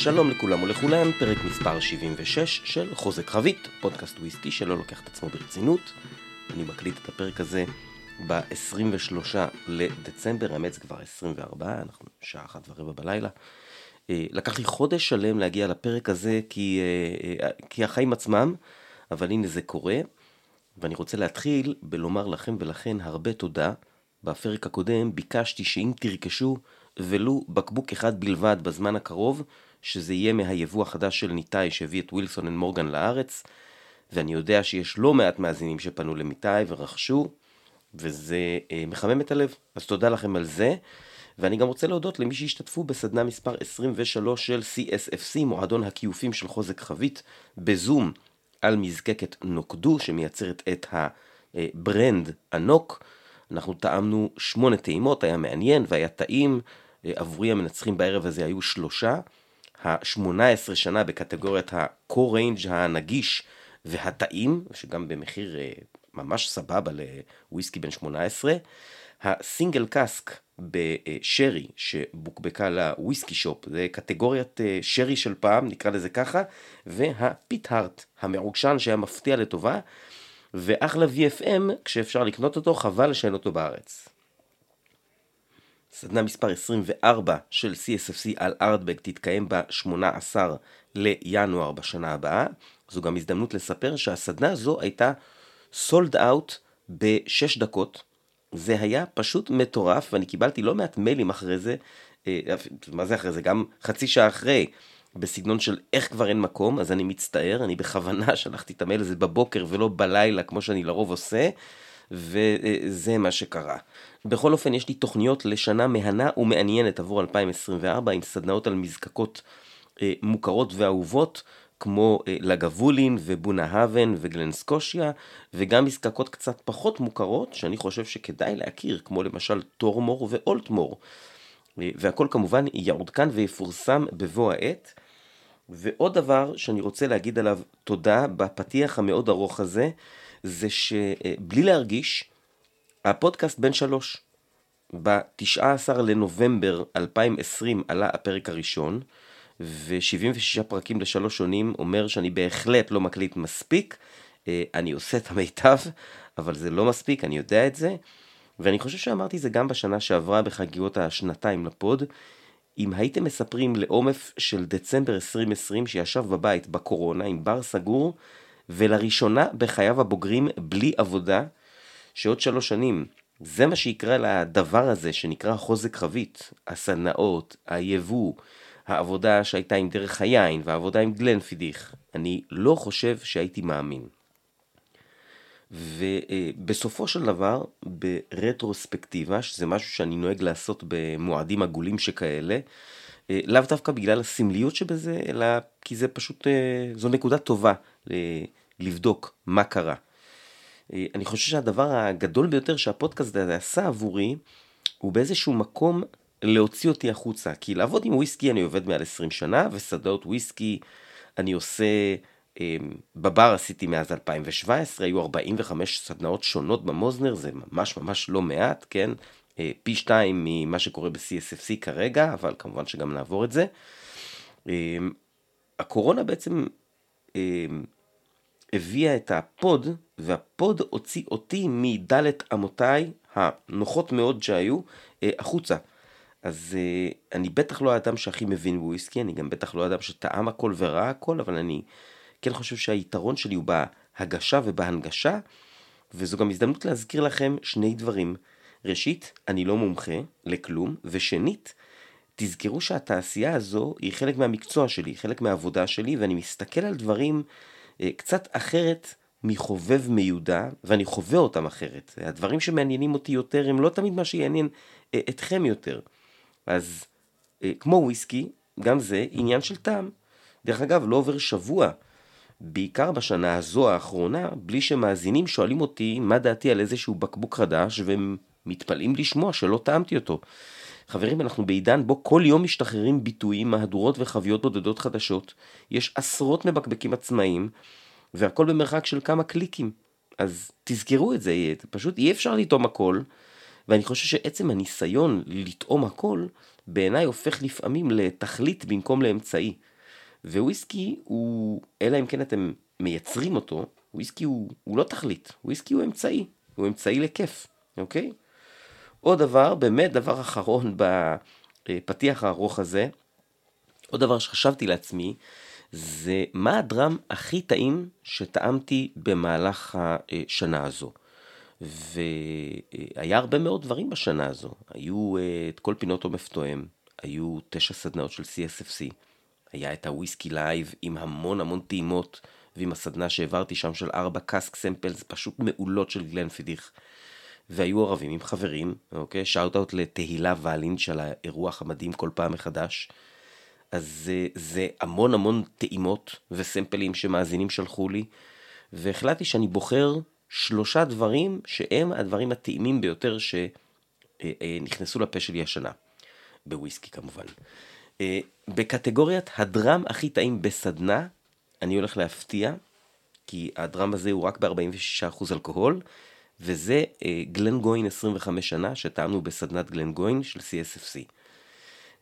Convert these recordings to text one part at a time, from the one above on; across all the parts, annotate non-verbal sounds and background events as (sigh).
שלום לכולם ולכולן, פרק מספר 76 של חוזק חבית, פודקאסט וויסקי שלא לוקח את עצמו ברצינות. אני מקליט את הפרק הזה ב-23 לדצמבר, האמת זה כבר 24, אנחנו שעה אחת ורבע בלילה. אה, לקח לי חודש שלם להגיע לפרק הזה כי, אה, אה, כי החיים עצמם, אבל הנה זה קורה. ואני רוצה להתחיל בלומר לכם ולכן הרבה תודה. בפרק הקודם ביקשתי שאם תרכשו ולו בקבוק אחד בלבד בזמן הקרוב, שזה יהיה מהיבוא החדש של ניתאי שהביא את Wilson & Morgan לארץ, ואני יודע שיש לא מעט מאזינים שפנו לניתאי ורכשו, וזה אה, מחמם את הלב, אז תודה לכם על זה. ואני גם רוצה להודות למי שהשתתפו בסדנה מספר 23 של CSFC, מועדון הכיופים של חוזק חבית, בזום על מזקקת Knockdhu, שמייצרת את ה-brand anCnoc. אנחנו טעמנו שמונה טעימות, היה מעניין והיה טעים. אה, עבורי המנצחים בערב הזה היו שלושה. ה-18 שנה בקטגוריית ה-core range הנגיש והטעים, שגם במחיר אה, ממש סבבה לוויסקי בן 18. הסינגל קאסק בשרי שבוקבקה לוויסקי שופ, זה קטגוריית אה, שרי של פעם, נקרא לזה ככה, והפיט-הארט המעוגשן שהיה מפתיע לטובה, ואחלה VFM כשאפשר לקנות אותו, חבל שאין אותו בארץ. סדנה מספר 24 של CSFC על ארדבק תתקיים ב-18 לינואר בשנה הבאה. זו גם הזדמנות לספר שהסדנה הזו הייתה סולד אאוט בשש דקות. זה היה פשוט מטורף ואני קיבלתי לא מעט מיילים אחרי זה, אה, מה זה אחרי זה? גם חצי שעה אחרי, בסגנון של איך כבר אין מקום, אז אני מצטער, אני בכוונה (laughs) שלחתי את המייל הזה בבוקר ולא בלילה כמו שאני לרוב עושה. וזה מה שקרה. בכל אופן, יש לי תוכניות לשנה מהנה ומעניינת עבור 2024 עם סדנאות על מזקקות אה, מוכרות ואהובות. כמו אה, לגבולין ובונה-האבן וגלנסקושיה, וגם מזקקות קצת פחות מוכרות, שאני חושב שכדאי להכיר, כמו למשל טורמור ואולטמור. אה, והכל כמובן יעודכן ויפורסם בבוא העת. ועוד דבר שאני רוצה להגיד עליו תודה בפתיח המאוד ארוך הזה, זה שבלי להרגיש, הפודקאסט בן שלוש. ב-19 לנובמבר 2020 עלה הפרק הראשון, ו-76 פרקים לשלוש שונים אומר שאני בהחלט לא מקליט מספיק. אה, אני עושה את המיטב, אבל זה לא מספיק, אני יודע את זה. ואני חושב שאמרתי זה גם בשנה שעברה בחגיגות השנתיים לפוד. אם הייתם מספרים לעומף של דצמבר 2020 שישב בבית בקורונה עם בר סגור, ולראשונה בחייו הבוגרים בלי עבודה, שעוד שלוש שנים זה מה שיקרה לדבר הזה שנקרא חוזק חבית, הסדנאות, היבוא, העבודה שהייתה עם דרך היין והעבודה עם גלנפידיך. אני לא חושב שהייתי מאמין. ובסופו של דבר, ברטרוספקטיבה, שזה משהו שאני נוהג לעשות במועדים עגולים שכאלה, לאו דווקא בגלל הסמליות שבזה, אלא כי זה פשוט, זו נקודה טובה לבדוק מה קרה. אני חושב שהדבר הגדול ביותר שהפודקאסט הזה עשה עבורי, הוא באיזשהו מקום להוציא אותי החוצה. כי לעבוד עם וויסקי אני עובד מעל 20 שנה, וסדות וויסקי אני עושה, אה, בבר עשיתי מאז 2017, היו 45 סדנאות שונות במוזנר, זה ממש ממש לא מעט, כן? אה, פי שתיים ממה שקורה ב-CSFC כרגע, אבל כמובן שגם נעבור את זה. הקורונה בעצם הביאה את ה-pod, וה-pod הוציא אותי מדלת אמותיי הנוחות מאוד שהיו, אה, החוצה. אז אה, אני בטח לא האדם שהכי מבין בוויסקי, אני גם בטח לא האדם שטעם הכל וראה הכל, אבל אני כן חושב שהיתרון שלי הוא בהגשה ובהנגשה, וזו גם הזדמנות להזכיר לכם שני דברים. ראשית, אני לא מומחה לכלום, ושנית, תזכרו שהתעשייה הזו היא חלק מהמקצוע שלי, חלק מהעבודה שלי, ואני מסתכל על דברים קצת אחרת מחובב מיודע, ואני חווה אותם אחרת. הדברים שמעניינים אותי יותר הם לא תמיד מה שיעניין אה, אתכם יותר. אז אה, כמו וויסקי, גם זה עניין של טעם. דרך אגב, לא עובר שבוע, בעיקר בשנה הזו האחרונה, בלי שמאזינים שואלים אותי מה דעתי על איזשהו בקבוק חדש, והם מתפלאים לשמוע שלא טעמתי אותו. חברים, אנחנו בעידן בו כל יום משתחררים ביטויים, מהדורות וחביות בודדות חדשות. יש עשרות מבקבקים עצמאיים, והכל במרחק של כמה קליקים. אז תזכרו את זה, פשוט אי אפשר לטעום הכל, ואני חושב שעצם הניסיון לטעום הכל, בעיניי הופך לפעמים לתכלית במקום לאמצעי. וויסקי הוא, אלא אם כן אתם מייצרים אותו, וויסקי הוא, הוא לא תכלית, וויסקי הוא אמצעי, הוא אמצעי לכיף, אוקיי? עוד דבר, באמת דבר אחרון בפתיח הארוך הזה, עוד דבר שחשבתי לעצמי, זה מה הדרם הכי טעים שטעמתי במהלך השנה הזו. והיה הרבה מאוד דברים בשנה הזו. היו אה, את כל פינות עומף תואם, היו תשע סדנאות של CSFC, היה את ה-Whisky Live עם המון המון טעימות, ועם הסדנה שהעברתי שם של ארבע cask samples פשוט מעולות של Glenfiddich. והיו ערבים עם חברים, אוקיי? shout out לתהילה Valinch על האירוח המדהים כל פעם מחדש. אז זה, זה המון המון טעימות וסמפלים שמאזינים שלחו לי, והחלטתי שאני בוחר שלושה דברים שהם הדברים הטעימים ביותר שנכנסו לפה שלי השנה. בוויסקי כמובן. אה, בקטגוריית הדרם הכי טעים בסדנה, אני הולך להפתיע, כי הדרם הזה הוא רק ב-46% אלכוהול, וזה אה, גלן גוין 25 שנה, שטעמנו בסדנת גלן גוין של CSFC.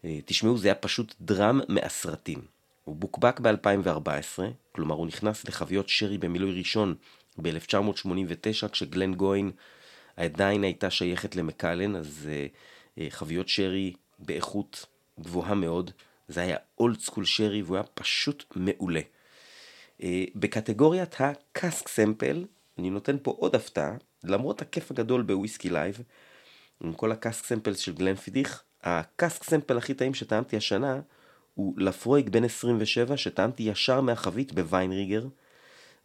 אה, תשמעו, זה היה פשוט דרם מהסרטים. הוא בוקבק ב-2014, כלומר הוא נכנס לחביות שרי במילוי ראשון ב-1989, כשגלן גוין עדיין הייתה שייכת למקלן, אז uh, חביות שרי באיכות גבוהה מאוד. זה היה old school sherry והוא היה פשוט מעולה. בקטגוריית ה-cask sample, אני נותן פה עוד הפתעה, למרות הכיף הגדול ב-Whisky Live, עם כל ה-cask samples של Glenfiddich, ה-cask sample הכי טעים שטעמתי השנה הוא Laphroaig בן 27 שטעמתי ישר מהחבית ב-Wein Riegger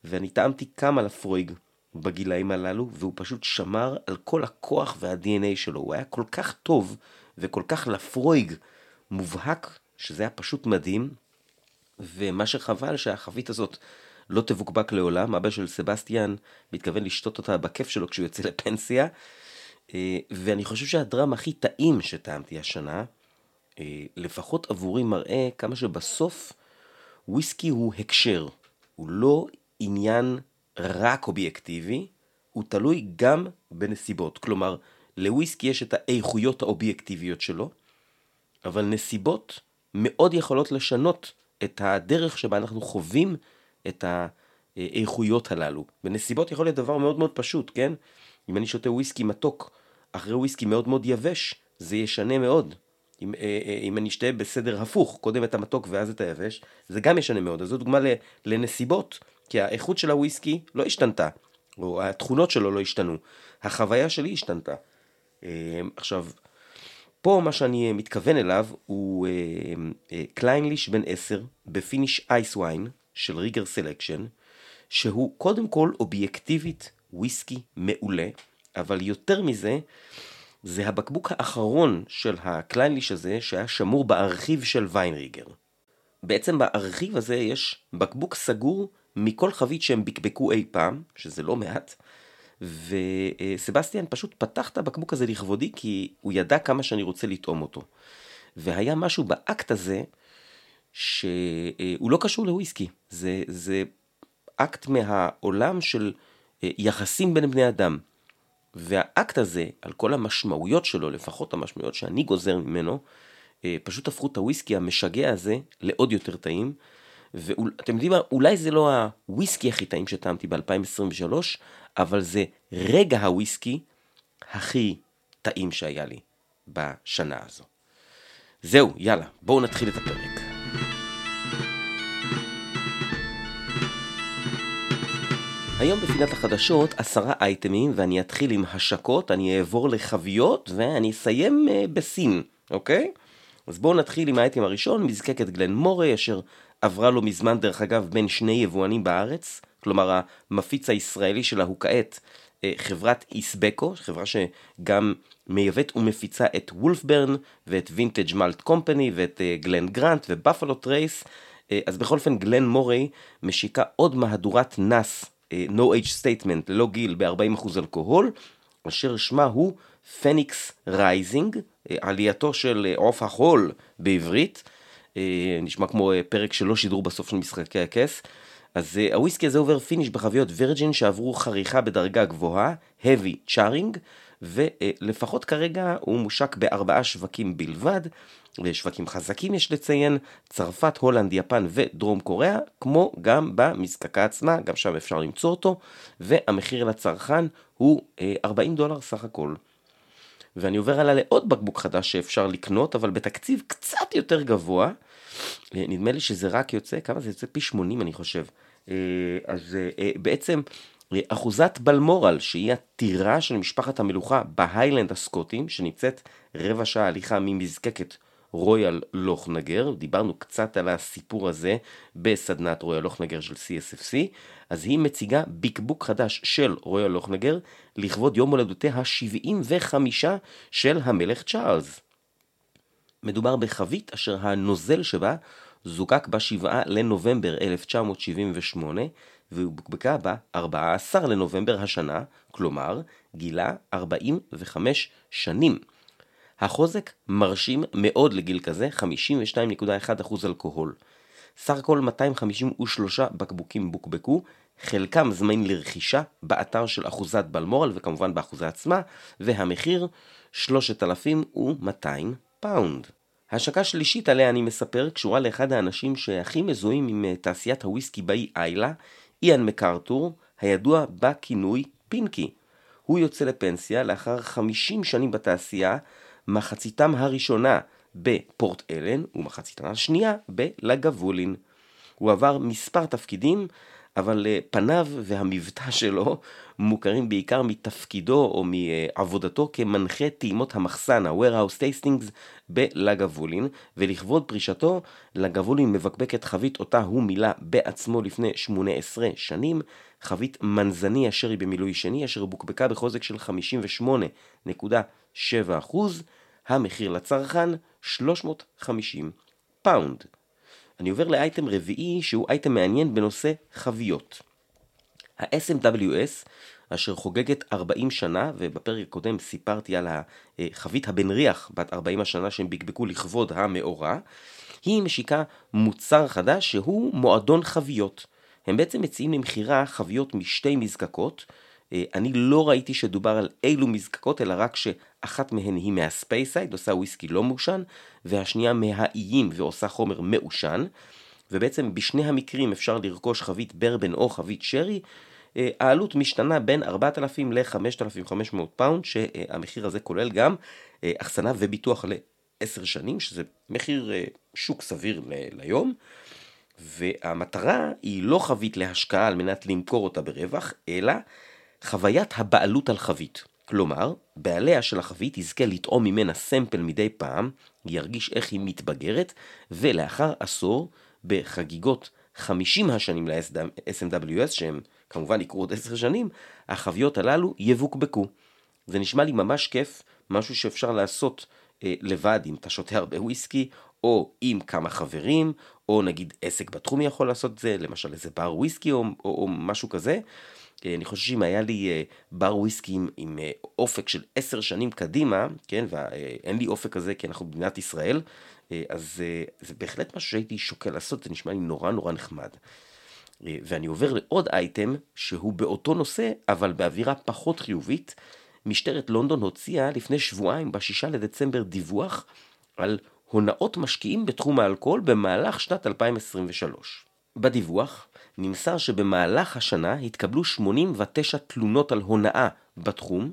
ואני טעמתי כמה לפרויג בגילאים הללו והוא פשוט שמר על כל הכוח וה-DNA שלו. הוא היה כל כך טוב וכל כך לפרויג מובהק שזה היה פשוט מדהים ומה שחבל שהחבית הזאת לא תבוקבק לעולם. אבא של סבסטיאן מתכוון לשתות אותה בכיף שלו כשהוא יוצא לפנסיה. אה, ואני חושב שהדרם הכי טעים שטעמתי השנה, אה, לפחות עבורי מראה כמה שבסוף וויסקי הוא הקשר, הוא לא עניין רק אובייקטיבי, הוא תלוי גם בנסיבות. כלומר, לוויסקי יש את האיכויות האובייקטיביות שלו, אבל נסיבות מאוד יכולות לשנות את הדרך שבה אנחנו חווים את האיכויות הללו. ונסיבות יכול להיות דבר מאוד מאוד פשוט, כן? אם אני שותה וויסקי מתוק אחרי וויסקי מאוד מאוד יבש, זה ישנה מאוד. אם, אה, אה, אם אני אשתה בסדר הפוך, קודם את המתוק ואז את היבש, זה גם ישנה מאוד. אז זו דוגמה לנסיבות, כי האיכות של הוויסקי לא השתנתה, או התכונות שלו לא השתנו. החוויה שלי השתנתה. אה, עכשיו, פה מה שאני מתכוון אליו הוא Clynelish בן 10 ב-finish ice wine של Riegger's Selection, שהוא קודם כל אובייקטיבית וויסקי מעולה. אבל יותר מזה, זה הבקבוק האחרון של ה-Clynelish הזה שהיה שמור בארכיב של Wein Riegger. בעצם בארכיב הזה יש בקבוק סגור מכל חבית שהם בקבקו אי פעם, שזה לא מעט, וסבסטיאן פשוט פתח את הבקבוק הזה לכבודי כי הוא ידע כמה שאני רוצה לטעום אותו. והיה משהו באקט הזה שהוא לא קשור לוויסקי, זה, זה אקט מהעולם של יחסים בין בני אדם. והאקט הזה, על כל המשמעויות שלו, לפחות המשמעויות שאני גוזר ממנו, אה, פשוט הפכו את הוויסקי המשגע הזה לעוד יותר טעים. ואתם יודעים מה, אולי זה לא הוויסקי הכי טעים שטעמתי ב-2023, אבל זה רגע הוויסקי הכי טעים שהיה לי בשנה הזו. זהו, יאללה, בואו נתחיל את הפרק. היום בפינת החדשות עשרה אייטמים ואני אתחיל עם השקות, אני אעבור לחביות ואני אסיים אה, בסין, אוקיי? אז בואו נתחיל עם האייטם הראשון, מזקקת Glen Moray אשר עברה לו מזמן דרך אגב בין שני יבואנים בארץ, כלומר המפיץ הישראלי שלה הוא כעת אה, חברת איסבקו, חברה שגם מייבאת ומפיצה את Wolfburn ואת Vintage Malt Company ואת אה, Glen Grant ו-Buffalo Trace. אז בכל אופן Glen Moray משיקה עוד מהדורת NAS no age statement ללא גיל ב-40% אלכוהול, אשר שמה הוא Phoenix Rising, אה, עלייתו של אה, עוף החול בעברית, אה, נשמע כמו פרק שלא שידרו בסוף של משחקי הכס. אז הוויסקי הזה עובר finish בחביות virgin שעברו חריכה בדרגה גבוהה, heavy charring, ולפחות כרגע הוא מושק בארבעה שווקים בלבד, שווקים חזקים יש לציין, צרפת, הולנד, יפן ודרום קוריאה, כמו גם במזקקה עצמה, גם שם אפשר למצוא אותו, והמחיר לצרכן הוא 40 דולר סך הכל. ואני עובר הלאה לעוד בקבוק חדש שאפשר לקנות, אבל בתקציב קצת יותר גבוה. נדמה לי שזה רק יוצא, כמה זה יוצא? פי 80 אני חושב. אז בעצם אחוזת בלמורל, שהיא הטירה של משפחת המלוכה בהיילנד הסקוטים, שנמצאת רבע שעה הליכה ממזקקת רויאל לוכנגר, דיברנו קצת על הסיפור הזה בסדנת רויאל לוכנגר של CSFC, אז היא מציגה ביקבוק חדש של רויאל לוכנגר לכבוד יום הולדותיה ה-75 של המלך צ'ארלס. מדובר בחבית אשר הנוזל שבה זוקק ב-7 לנובמבר 1978 והובקבקה ב-14 לנובמבר השנה, כלומר גילה 45 שנים. החוזק מרשים מאוד לגיל כזה, 52.1% אלכוהול. סך הכל 253 בקבוקים בוקבקו, חלקם זמין לרכישה באתר של אחוזת בלמורל וכמובן באחוזה עצמה, והמחיר 3,200 פאונד. השקה שלישית עליה אני מספר קשורה לאחד האנשים שהכי מזוהים עם אה, תעשיית הוויסקי באי איילה, איאן מקארתור, הידוע בכינוי פינקי. הוא יוצא לפנסיה לאחר 50 שנים בתעשייה, מחציתם הראשונה בפורט אלן ומחציתם השנייה בלגבולין. הוא עבר מספר תפקידים, אבל אה, פניו והמבטא שלו מוכרים בעיקר מתפקידו או מעבודתו כמנחה טעימות המחסן, ה-Warehouse Tastings בלגבולין, ולכבוד פרישתו, Lagavulin מבקבקת חבית אותה הוא מילא בעצמו לפני 18 שנים, חבית מנזנייה אשר היא במילוי שני, אשר בוקבקה בחוזק של 58.7%, המחיר לצרכן 350 פאונד. אני עובר לאייטם רביעי שהוא אייטם מעניין בנושא חביות. ה-SMWS, אשר חוגגת 40 שנה, ובפרק הקודם סיפרתי על החבית ה-BenRiach בת 40 השנה שהם בקבקו לכבוד המאורע, היא משיקה מוצר חדש שהוא מועדון חביות. הם בעצם מציעים למכירה חביות משתי מזקקות. אני לא ראיתי שדובר על אילו מזקקות, אלא רק שאחת מהן היא מה-Speyside, עושה וויסקי לא מעושן, והשנייה מהאיים ועושה חומר מעושן. ובעצם בשני המקרים אפשר לרכוש חבית בורבון או חבית שרי, אה, העלות משתנה בין 4,000 ל-5,500 פאונד, שהמחיר הזה כולל גם אה, אחסנה וביטוח ל-10 שנים, שזה מחיר אה, שוק סביר ליום. והמטרה היא לא חבית להשקעה על מנת למכור אותה ברווח, אלא חוויית הבעלות על חבית. כלומר, בעליה של החבית יזכה לטעום ממנה סמפל מדי פעם, ירגיש איך היא מתבגרת, ולאחר עשור, בחגיגות 50 השנים ל-SMWS, שהם כמובן יקרו עוד 10 שנים, החביות הללו יבוקבקו. זה נשמע לי ממש כיף, משהו שאפשר לעשות אה, לבד אם אתה שותה הרבה וויסקי, או עם כמה חברים, או נגיד עסק בתחום יכול לעשות את זה, למשל איזה בר וויסקי או, או, או משהו כזה. אה, אני חושב שאם היה לי אה, בר וויסקי עם, עם אה, אופק של עשר שנים קדימה, כן, ואין לי אופק כזה כי אנחנו במדינת ישראל, אז זה בהחלט משהו שהייתי שוקל לעשות, זה נשמע לי נורא נורא נחמד. ואני עובר לעוד אייטם שהוא באותו נושא, אבל באווירה פחות חיובית. משטרת לונדון הוציאה לפני שבועיים, בשישה לדצמבר, דיווח על הונאות משקיעים בתחום האלכוהול במהלך שנת 2023. בדיווח נמסר שבמהלך השנה התקבלו 89 תלונות על הונאה בתחום,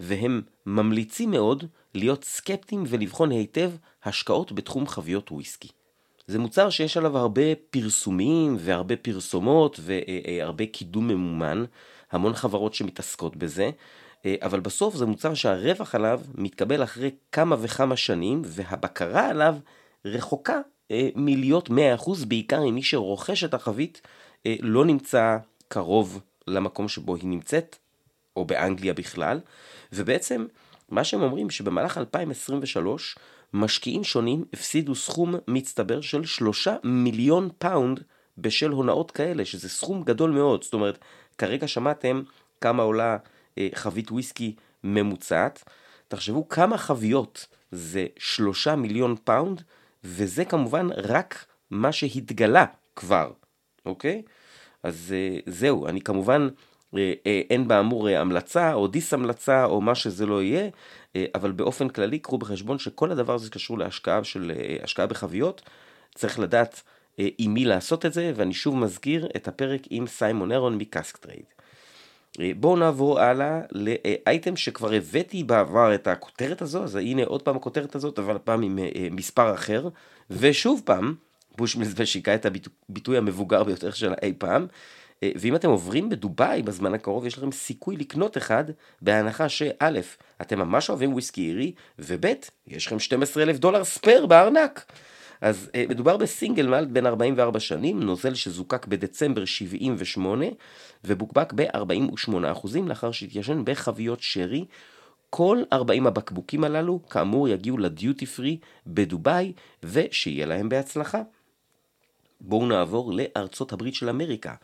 והם ממליצים מאוד להיות סקפטיים ולבחון היטב השקעות בתחום חביות וויסקי. זה מוצר שיש עליו הרבה פרסומים והרבה פרסומות והרבה קידום ממומן, המון חברות שמתעסקות בזה, אבל בסוף זה מוצר שהרווח עליו מתקבל אחרי כמה וכמה שנים והבקרה עליו רחוקה אה, מלהיות 100% בעיקר אם מי שרוכש את החבית אה, לא נמצא קרוב למקום שבו היא נמצאת, או באנגליה בכלל, ובעצם מה שהם אומרים שבמהלך 2023 משקיעים שונים הפסידו סכום מצטבר של 3 מיליון פאונד בשל הונאות כאלה, שזה סכום גדול מאוד, זאת אומרת, כרגע שמעתם כמה עולה אה, חבית וויסקי ממוצעת, תחשבו כמה חביות זה 3 מיליון פאונד, וזה כמובן רק מה שהתגלה כבר, אוקיי? אז אה, זהו, אני כמובן אין באמור המלצה או דיס המלצה או מה שזה לא יהיה, אבל באופן כללי קחו בחשבון שכל הדבר הזה קשור להשקעה של השקעה בחביות, צריך לדעת עם מי לעשות את זה, ואני שוב מזכיר את הפרק עם סיימון אירון מ Cask Trade. בואו נעבור הלאה לאייטם שכבר הבאתי בעבר את הכותרת הזו, אז הנה עוד פעם הכותרת הזאת, אבל הפעם עם מספר אחר, ושוב פעם, Bushmills שיקה את הביטוי המבוגר ביותר שלה אי פעם, ואם אתם עוברים בדובאי בזמן הקרוב, יש לכם סיכוי לקנות אחד, בהנחה שא', אתם ממש אוהבים וויסקי אירי, וב', יש לכם 12 אלף דולר ספייר בארנק. אז uh, מדובר בסינגל מאלט בין 44 שנים, נוזל שזוקק בדצמבר 78 ובוקבק ב-48% לאחר שהתיישן בחביות שרי. כל 40 הבקבוקים הללו כאמור יגיעו לדיוטי פרי בדובאי ושיהיה להם בהצלחה. בואו נעבור לארצות הברית של אמריקה.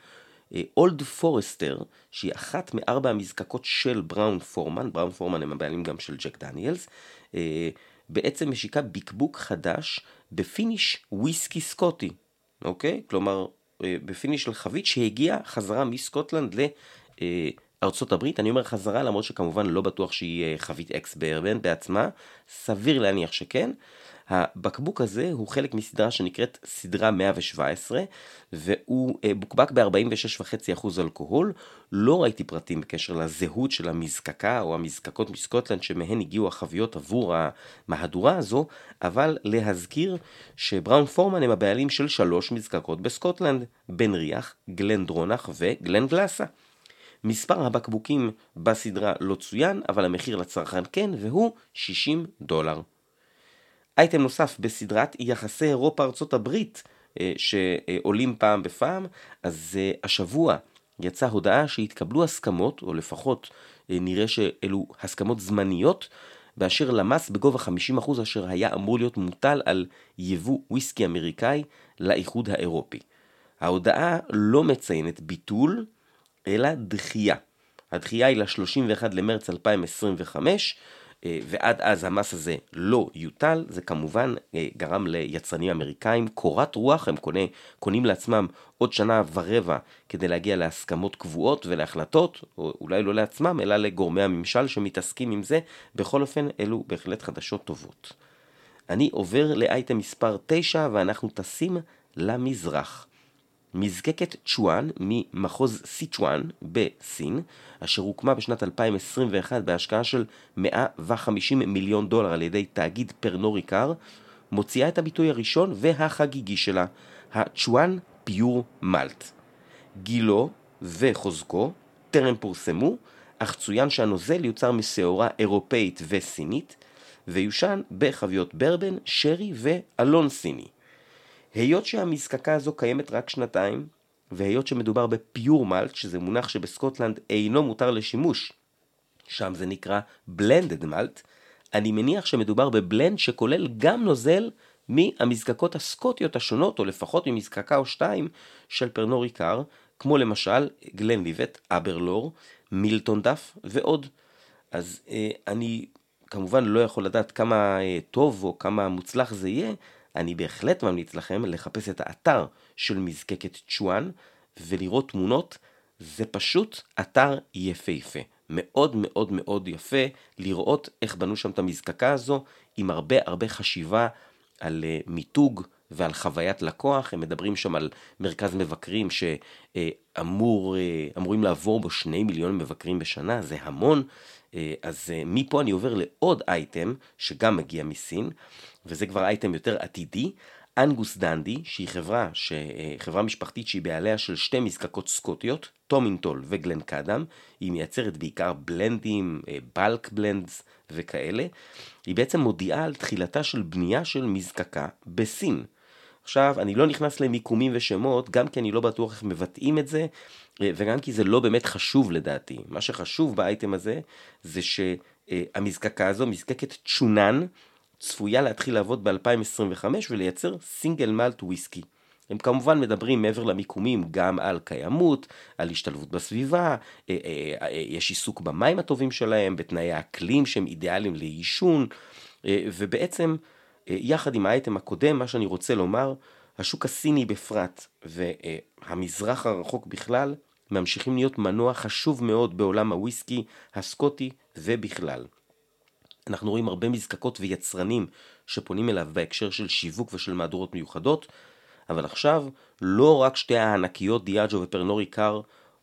Old uh, Forester, שהיא אחת מארבע המזקקות של Brown-Forman, Brown-Forman הם הבעלים גם של Jack Daniel's, uh, בעצם משיקה בקבוק חדש ב finish וויסקי סקוטי, אוקיי? כלומר, אה, ב finish של חבית שהגיעה חזרה מסקוטלנד לארצות הברית. אני אומר חזרה למרות שכמובן לא בטוח שהיא אה, חבית ex bourbon בעצמה, סביר להניח שכן. הבקבוק הזה הוא חלק מסדרה שנקראת סדרה 117 והוא אה, בוקבק ב-46.5% אלכוהול. לא ראיתי פרטים בקשר לזהות של המזקקה או המזקקות מסקוטלנד שמהן הגיעו החביות עבור המהדורה הזו, אבל להזכיר שבראון פורמן הם הבעלים של שלוש מזקקות בסקוטלנד, בן ריח, גלן דרונח וגלן גלאסה. מספר הבקבוקים בסדרה לא צוין, אבל המחיר לצרכן כן, והוא 60 דולר. אייטם נוסף בסדרת יחסי אירופה-ארצות הברית אה, שעולים פעם בפעם, אז אה, השבוע יצאה הודעה שהתקבלו הסכמות, או לפחות אה, נראה שאלו הסכמות זמניות, באשר למס בגובה 50% אשר היה אמור להיות מוטל על יבוא וויסקי אמריקאי לאיחוד האירופי. ההודעה לא מציינת ביטול, אלא דחייה. הדחייה היא ל-31 למרץ 2025, אה, ועד אז המס הזה לא יוטל, זה כמובן אה, גרם ליצרנים אמריקאים קורת רוח, הם קונה, קונים לעצמם עוד שנה ורבע כדי להגיע להסכמות קבועות ולהחלטות, או אולי לא לעצמם, אלא לגורמי הממשל שמתעסקים עם זה, בכל אופן אלו בהחלט חדשות טובות. אני עובר לאייטם מספר 9 ואנחנו טסים למזרח. מזקקת צ'ואן ממחוז סיצ'ואן בסין, אשר הוקמה בשנת 2021 בהשקעה של 150 מיליון דולר על ידי תאגיד פרנור עיקר, מוציאה את הביטוי הראשון והחגיגי שלה, הצ'ואן פיור מלט. גילו וחוזקו טרם פורסמו, אך צוין שהנוזל יוצר משעורה אירופאית וסינית, ויושן בחביות ברבן, שרי ואלון סיני. היות שהמזקקה הזו קיימת רק שנתיים, והיות שמדובר בפיור מלט, שזה מונח שבסקוטלנד אינו מותר לשימוש, שם זה נקרא בלנדד מלט, אני מניח שמדובר בבלנד שכולל גם נוזל מהמזקקות הסקוטיות השונות, או לפחות ממזקקה או שתיים של פרנור עיקר, כמו למשל גלן ליבט, אברלור, מילטון דף ועוד. אז אה, אני כמובן לא יכול לדעת כמה אה, טוב או כמה מוצלח זה יהיה, אני בהחלט ממליץ לכם לחפש את האתר של מזקקת צ'ואן ולראות תמונות, זה פשוט אתר יפהפה. מאוד מאוד מאוד יפה לראות איך בנו שם את המזקקה הזו עם הרבה הרבה חשיבה על uh, מיתוג ועל חוויית לקוח, הם מדברים שם על מרכז מבקרים שאמורים uh, לעבור בו שני מיליון מבקרים בשנה, זה המון, אז uh, מפה אני עובר לעוד אייטם שגם מגיע מסין, וזה כבר אייטם יותר עתידי, אנגוס דנדי, שהיא חברה, ש... חברה משפחתית שהיא בעליה של שתי מזקקות סקוטיות, טומינטול וגלן קאדם, היא מייצרת בעיקר בלנדים, בלק בלנדס וכאלה, היא בעצם מודיעה על תחילתה של בנייה של מזקקה בסין. עכשיו, אני לא נכנס למיקומים ושמות, גם כי אני לא בטוח איך מבטאים את זה, וגם כי זה לא באמת חשוב לדעתי. מה שחשוב באייטם הזה, זה שהמזקקה הזו, מזקקת צ'ונן, צפויה להתחיל לעבוד ב-2025 ולייצר סינגל מלט וויסקי. הם כמובן מדברים מעבר למיקומים גם על קיימות, על השתלבות בסביבה, אה, אה, אה, יש עיסוק במים הטובים שלהם, בתנאי האקלים שהם אידיאליים לעישון, ובעצם יחד עם האייטם הקודם, מה שאני רוצה לומר, השוק הסיני בפרט והמזרח הרחוק בכלל, ממשיכים להיות מנוע חשוב מאוד בעולם הוויסקי הסקוטי ובכלל. אנחנו רואים הרבה מזקקות ויצרנים שפונים אליו בהקשר של שיווק ושל מהדורות מיוחדות, אבל עכשיו לא רק שתי הענקיות דיאג'ו ופרנורי קאר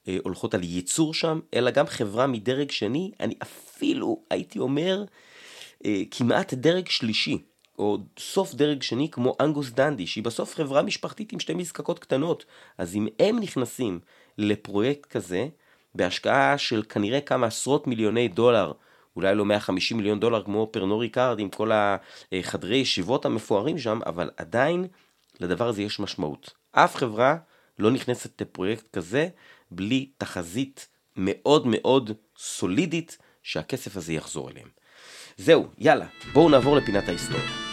אה, הולכות על ייצור שם, אלא גם חברה מדרג שני, אני אפילו הייתי אומר אה, כמעט דרג שלישי, או סוף דרג שני כמו אנגוס דנדי, שהיא בסוף חברה משפחתית עם שתי מזקקות קטנות, אז אם הם נכנסים לפרויקט כזה, בהשקעה של כנראה כמה עשרות מיליוני דולר, אולי לא 150 מיליון דולר כמו Pernod Ricard עם כל החדרי ישיבות המפוארים שם, אבל עדיין לדבר הזה יש משמעות. אף חברה לא נכנסת לפרויקט כזה בלי תחזית מאוד מאוד סולידית שהכסף הזה יחזור אליהם. זהו, יאללה, בואו נעבור לפינת ההיסטוריה.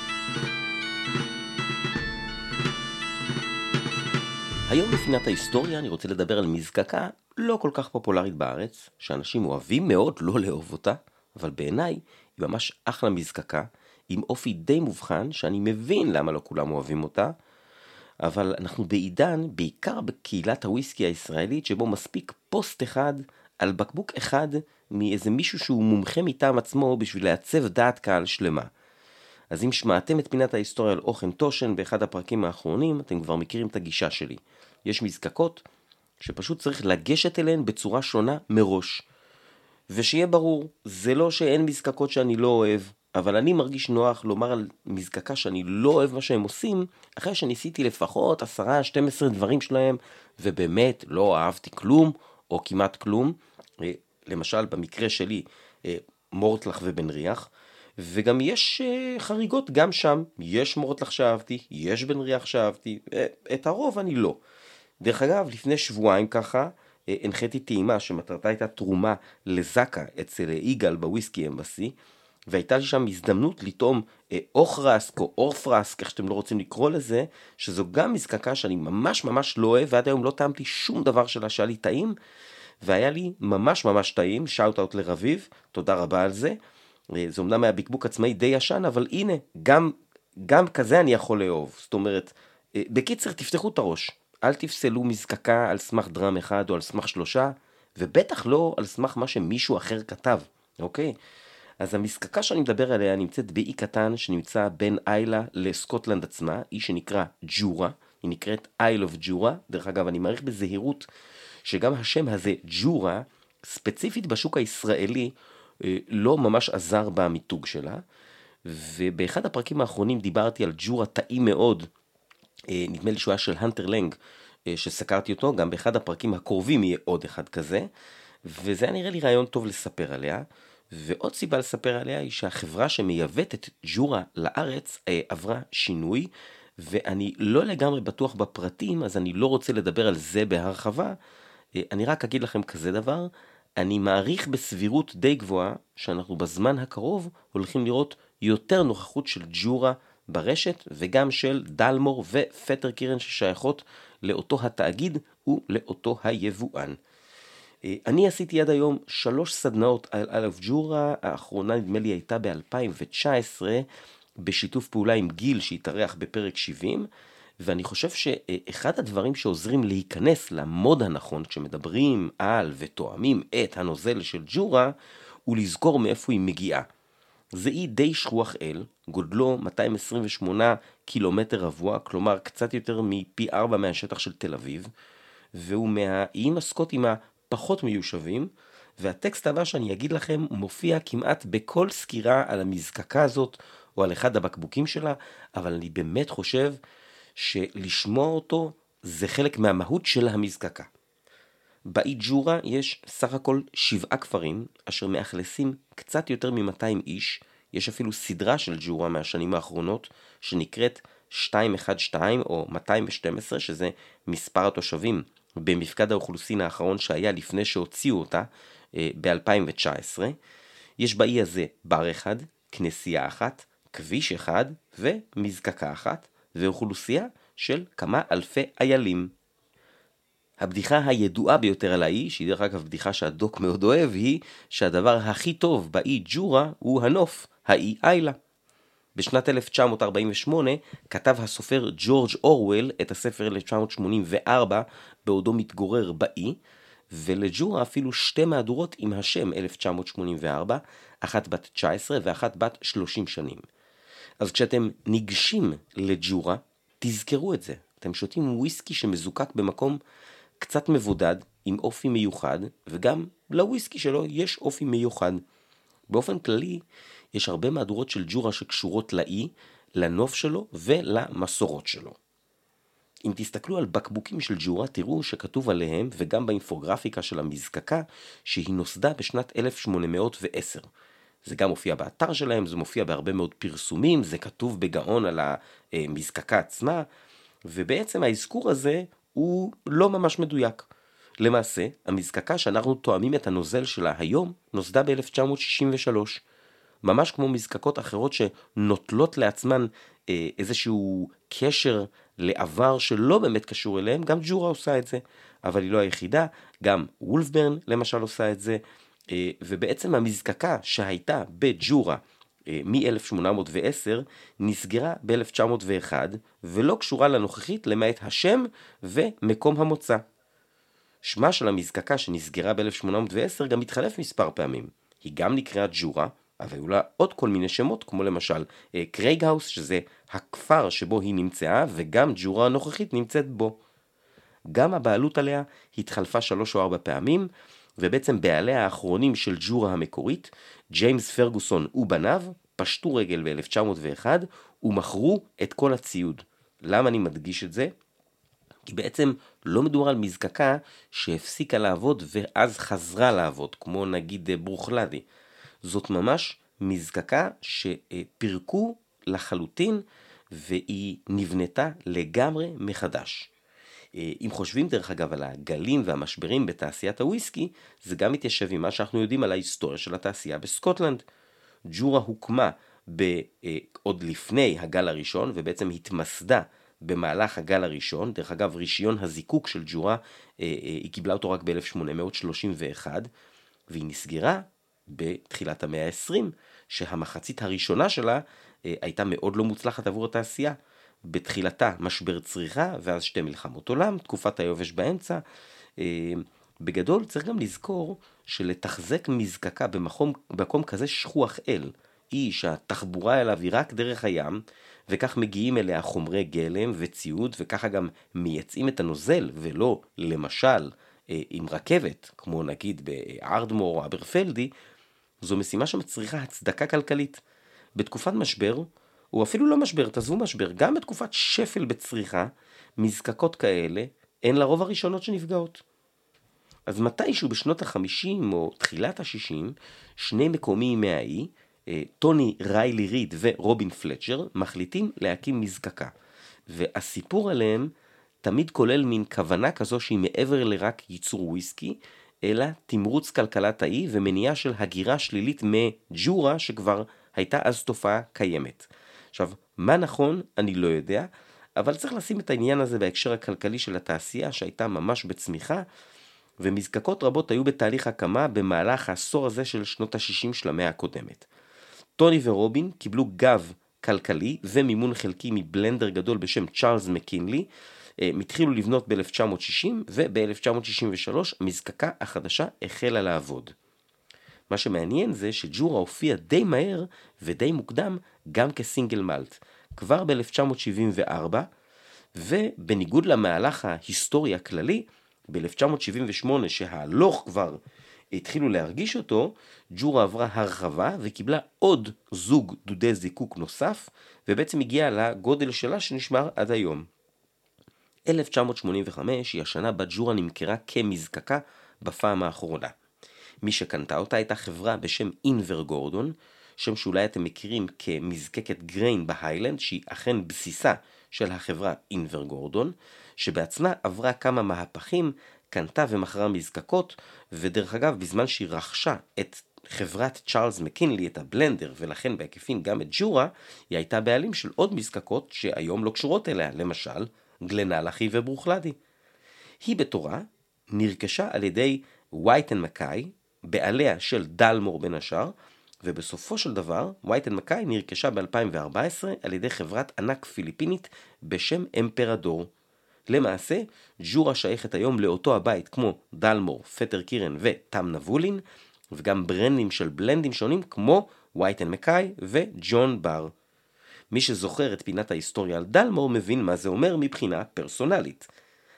היום בפינת ההיסטוריה אני רוצה לדבר על מזקקה לא כל כך פופולרית בארץ, שאנשים אוהבים מאוד לא לאהוב אותה, אבל בעיניי היא ממש אחלה מזקקה, עם אופי די מובחן, שאני מבין למה לא כולם אוהבים אותה, אבל אנחנו בעידן, בעיקר בקהילת הוויסקי הישראלית, שבו מספיק פוסט אחד על בקבוק אחד מאיזה מישהו שהוא מומחה מטעם עצמו בשביל לעצב דעת קהל שלמה. אז אם שמעתם את פינת ההיסטוריה על Auchentoshan באחד הפרקים האחרונים, אתם כבר מכירים את הגישה שלי. יש מזקקות שפשוט צריך לגשת אליהן בצורה שונה מראש. ושיהיה ברור, זה לא שאין מזקקות שאני לא אוהב, אבל אני מרגיש נוח לומר על מזקקה שאני לא אוהב מה שהם עושים, אחרי שניסיתי לפחות 10-12 דברים שלהם, ובאמת לא אהבתי כלום, או כמעט כלום. אה, למשל, במקרה שלי, אה, מורטלח ובן ריח, וגם יש אה, חריגות גם שם, יש מורטלח שאהבתי, יש בן ריח שאהבתי, את הרוב אני לא. דרך אגב, לפני שבועיים ככה, הנחיתי טעימה שמטרתה הייתה תרומה לזקה אצל יגאל בוויסקי אמבסי, והייתה לי שם הזדמנות לטעום אה, אוכרסק או אורפרסק, איך שאתם לא רוצים לקרוא לזה, שזו גם מזקקה שאני ממש ממש לא אוהב, ועד היום לא טעמתי שום דבר שלה שהיה לי טעים, והיה לי ממש ממש טעים, שאוט אאוט לרביב, תודה רבה על זה. אה, זה אמנם היה בקבוק עצמאי די ישן, אבל הנה, גם, גם כזה אני יכול לאהוב. זאת אומרת, אה, בקיצר, תפתחו את הראש. אל תפסלו מזקקה על סמך דרם אחד או על סמך שלושה, ובטח לא על סמך מה שמישהו אחר כתב, אוקיי? אז המזקקה שאני מדבר עליה נמצאת באי קטן שנמצא בין איילה לסקוטלנד עצמה, אי שנקרא ג'ורה, היא נקראת אייל אוף ג'ורה, דרך אגב אני מעריך בזהירות שגם השם הזה ג'ורה, ספציפית בשוק הישראלי, לא ממש עזר במיתוג שלה, ובאחד הפרקים האחרונים דיברתי על ג'ורה טעים מאוד, אה, נדמה לי שהוא היה של הנטר לנג, אה, שסקרתי אותו, גם באחד הפרקים הקרובים יהיה עוד אחד כזה, וזה היה נראה לי רעיון טוב לספר עליה. ועוד סיבה לספר עליה היא שהחברה שמייבאת את ג'ורה לארץ אה, עברה שינוי, ואני לא לגמרי בטוח בפרטים, אז אני לא רוצה לדבר על זה בהרחבה. אה, אני רק אגיד לכם כזה דבר, אני מעריך בסבירות די גבוהה שאנחנו בזמן הקרוב הולכים לראות יותר נוכחות של ג'ורה ברשת וגם של דלמור ופטר קירן ששייכות לאותו התאגיד ולאותו היבואן. אה, אני עשיתי עד היום שלוש סדנאות על אלף ג'ורה, האחרונה נדמה לי הייתה ב-2019, בשיתוף פעולה עם גיל שהתארח בפרק 70, ואני חושב שאחד הדברים שעוזרים להיכנס למוד הנכון כשמדברים על ותואמים את הנוזל של ג'ורה, הוא לזכור מאיפה היא מגיעה. זה אי די שכוח אל, גודלו 228 קילומטר רבוע, כלומר קצת יותר מפי 4 מהשטח של תל אביב, והוא מהאיים הסקוטים פחות מיושבים, והטקסט הבא שאני אגיד לכם מופיע כמעט בכל סקירה על המזקקה הזאת או על אחד הבקבוקים שלה, אבל אני באמת חושב שלשמוע אותו זה חלק מהמהות של המזקקה. באי ג'ורה יש סך הכל שבעה כפרים אשר מאכלסים קצת יותר מ-200 איש, יש אפילו סדרה של ג'ורה מהשנים האחרונות שנקראת 212 או 212 שזה מספר התושבים במפקד האוכלוסין האחרון שהיה לפני שהוציאו אותה אה, ב-2019. יש באי הזה בר אחד, כנסייה אחת, כביש אחד ומזקקה אחת, ואוכלוסייה של כמה אלפי איילים. הבדיחה הידועה ביותר על האי, שהיא דרך אגב בדיחה שהדוק מאוד אוהב, היא שהדבר הכי טוב באי ג'ורה הוא הנוף, האי איילה. בשנת 1948 כתב הסופר ג'ורג' אורוול את הספר 1984 בעודו מתגורר באי, ולג'ורה אפילו שתי מהדורות עם השם 1984, אחת בת 19 ואחת בת 30 שנים. אז כשאתם ניגשים לג'ורה, תזכרו את זה. אתם שותים וויסקי שמזוקק במקום קצת מבודד, עם אופי מיוחד, וגם לוויסקי שלו יש אופי מיוחד. באופן כללי, יש הרבה מהדורות של ג'ורה שקשורות לאי, לנוף שלו ולמסורות שלו. אם תסתכלו על בקבוקים של ג'ורה, תראו שכתוב עליהם, וגם באינפוגרפיקה של המזקקה, שהיא נוסדה בשנת 1810. זה גם מופיע באתר שלהם, זה מופיע בהרבה מאוד פרסומים, זה כתוב בגאון על המזקקה עצמה, ובעצם האזכור הזה הוא לא ממש מדויק. למעשה, המזקקה שאנחנו תואמים את הנוזל שלה היום, נוסדה ב-1963. ממש כמו מזקקות אחרות שנוטלות לעצמן אה, איזשהו קשר לעבר שלא באמת קשור אליהם, גם ג'ורה עושה את זה, אבל היא לא היחידה, גם וולפברן למשל עושה את זה, ובעצם המזקקה שהייתה בג'ורה אה, מ-1810 נסגרה ב-1901 ולא קשורה לנוכחית למעט השם ומקום המוצא. שמה של המזקקה שנסגרה ב-1810 גם התחלף מספר פעמים. היא גם נקראה ג'ורה, אבל היו לה עוד כל מיני שמות, כמו למשל אה, Craighouse, שזה הכפר שבו היא נמצאה, וגם ג'ורה הנוכחית נמצאת בו. גם הבעלות עליה התחלפה שלוש או ארבע פעמים, ובעצם בעליה האחרונים של ג'ורה המקורית, ג'יימס פרגוסון ובניו, פשטו רגל ב-1901 ומכרו את כל הציוד. למה אני מדגיש את זה? כי בעצם לא מדובר על מזקקה שהפסיקה לעבוד ואז חזרה לעבוד, כמו נגיד Bruichladdich. זאת ממש מזקקה שפירקו לחלוטין והיא נבנתה לגמרי מחדש. אה, אם חושבים דרך אגב על הגלים והמשברים בתעשיית הוויסקי, זה גם מתיישב עם מה שאנחנו יודעים על ההיסטוריה של התעשייה בסקוטלנד. ג'ורה הוקמה ב, אה, עוד לפני הגל הראשון ובעצם התמסדה במהלך הגל הראשון, דרך אגב רישיון הזיקוק של ג'ורה, אה, היא קיבלה אותו רק ב-1831 והיא נסגרה בתחילת המאה ה-20, שהמחצית הראשונה שלה הייתה מאוד לא מוצלחת עבור התעשייה. בתחילתה משבר צריכה, ואז שתי מלחמות עולם, תקופת היובש באמצע. אה, בגדול צריך גם לזכור שלתחזק מזקקה במקום, במקום כזה שכוח אל, היא שהתחבורה אליו היא רק דרך הים, וכך מגיעים אליה חומרי גלם וציוד, וככה גם מייצאים את הנוזל, ולא למשל אה, עם רכבת, כמו נגיד בארדמור או אברפלדי, זו משימה שמצריכה הצדקה כלכלית. בתקופת משבר, הוא אפילו לא משבר, תעזבו משבר, גם בתקופת שפל בצריכה, מזקקות כאלה הן לרוב הראשונות שנפגעות. אז מתישהו בשנות החמישים או תחילת השישים, שני מקומיים מהאי, אה, טוני ריילי ריד ורובין פלצ'ר, מחליטים להקים מזקקה. והסיפור עליהם תמיד כולל מין כוונה כזו שהיא מעבר לרק ייצור וויסקי, אלא תמרוץ כלכלת האי ומניעה של הגירה שלילית מג'ורה שכבר הייתה אז תופעה קיימת. עכשיו, מה נכון, אני לא יודע, אבל צריך לשים את העניין הזה בהקשר הכלכלי של התעשייה שהייתה ממש בצמיחה, ומזקקות רבות היו בתהליך הקמה במהלך העשור הזה של שנות ה-60 של המאה הקודמת. טוני ורובין קיבלו גב כלכלי ומימון חלקי מבלנדר גדול בשם צ'ארלס מקינלי, הם התחילו לבנות ב-1960 וב-1963 המזקקה החדשה החלה לעבוד. מה שמעניין זה שג'ורה הופיע די מהר ודי מוקדם גם כסינגל מלט. כבר ב-1974, ובניגוד למהלך ההיסטורי הכללי, ב-1978 שההלוך כבר התחילו להרגיש אותו, ג'ורה עברה הרחבה וקיבלה עוד זוג דודי זיקוק נוסף, ובעצם הגיעה לגודל שלה שנשמר עד היום. 1985 היא השנה בה ג'ורה נמכרה כמזקקה בפעם האחרונה. מי שקנתה אותה הייתה חברה בשם אינבר גורדון, שם שאולי אתם מכירים כמזקקת גריין בהיילנד, שהיא אכן בסיסה של החברה אינבר גורדון, שבעצמה עברה כמה מהפכים, קנתה ומכרה מזקקות, ודרך אגב, בזמן שהיא רכשה את חברת צ'ארלס מקינלי, את הבלנדר, ולכן בהיקפים גם את ג'ורה, היא הייתה בעלים של עוד מזקקות שהיום לא קשורות אליה, למשל, גלנלחי וברוכלדי. היא בתורה נרכשה על ידי וייטן מקאי, בעליה של דלמור בין השאר, ובסופו של דבר, וייטן מקאי נרכשה ב-2014 על ידי חברת ענק פיליפינית בשם Emperador. למעשה, ג'ורה שייכת היום לאותו הבית כמו Dalmore, Fettercairn ו Tamnavulin, וגם ברנדים של בלנדים שונים כמו Whyte & Mackay ו John Barr. מי שזוכר את פינת ההיסטוריה על Dalmore מבין מה זה אומר מבחינה פרסונלית.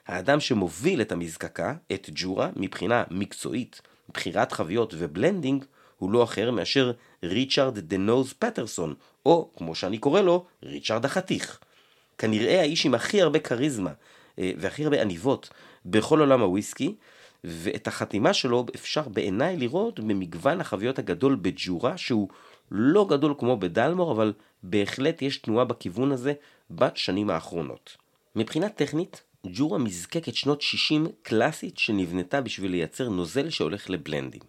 האדם שמוביל את המזקקה, את ג'ורה, מבחינה מקצועית, בחירת חביות ו blending, הוא לא אחר מאשר ריצ'רד the nose פטרסון, או כמו שאני קורא לו, ריצ'רד החתיך. כנראה האיש עם הכי הרבה כריזמה אה, והכי הרבה עניבות בכל עולם הוויסקי, ואת החתימה שלו אפשר בעיניי לראות במגוון החביות הגדול בג'ורה, שהוא לא גדול כמו בדלמור, אבל בהחלט יש תנועה בכיוון הזה בשנים האחרונות. מבחינה טכנית, ג'ורה מזקקת שנות 60 קלאסית שנבנתה בשביל לייצר נוזל שהולך לבלנדים.